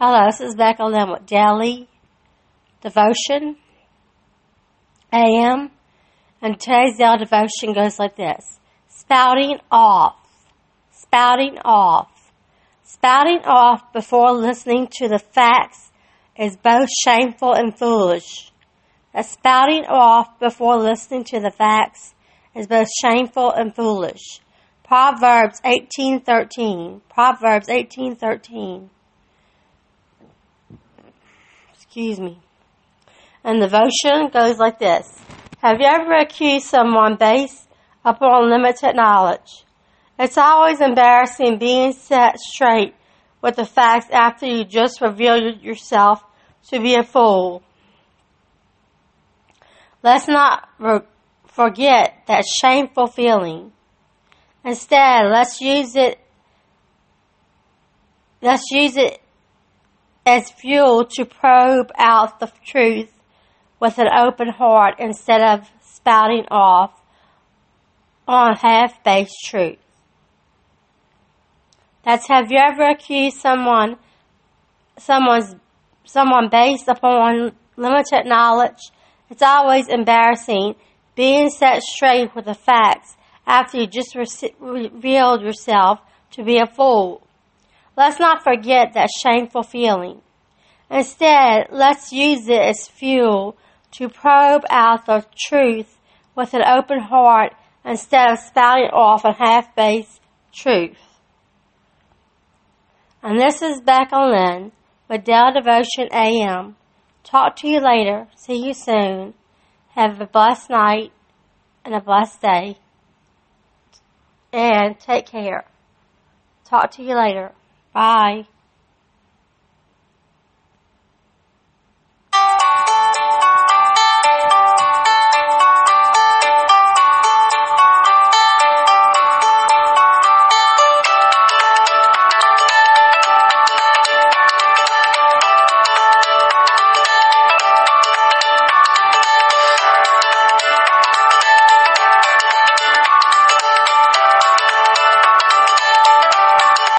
this is Becca Lynn with Daily Devotion AM. And today's daily devotion goes like this. Spouting off. Spouting off. Spouting off before listening to the facts is both shameful and foolish. A spouting off before listening to the facts is both shameful and foolish. Proverbs 18:13. Proverbs 18:13. Excuse me. And the devotion goes like this. Have you ever accused someone based upon limited knowledge? It's always embarrassing being set straight with the facts after you just revealed yourself to be a fool. Let's not re- forget that shameful feeling. Instead, let's use it let's use it as fuel to probe out the truth with an open heart instead of spouting off on half-baked truth. That's have you ever accused someone someone's someone based upon limited knowledge? It's always embarrassing being set straight with the facts after you just re- revealed yourself to be a fool. Let's not forget that shameful feeling. Instead, let's use it as fuel to probe out the truth with an open heart instead of spouting off a half-baked truth. And this is Becca Lynn with Daily Devotion AM. Talk to you later. See you soon. Have a blessed night and a blessed day. And take care. Talk to you later. Bye.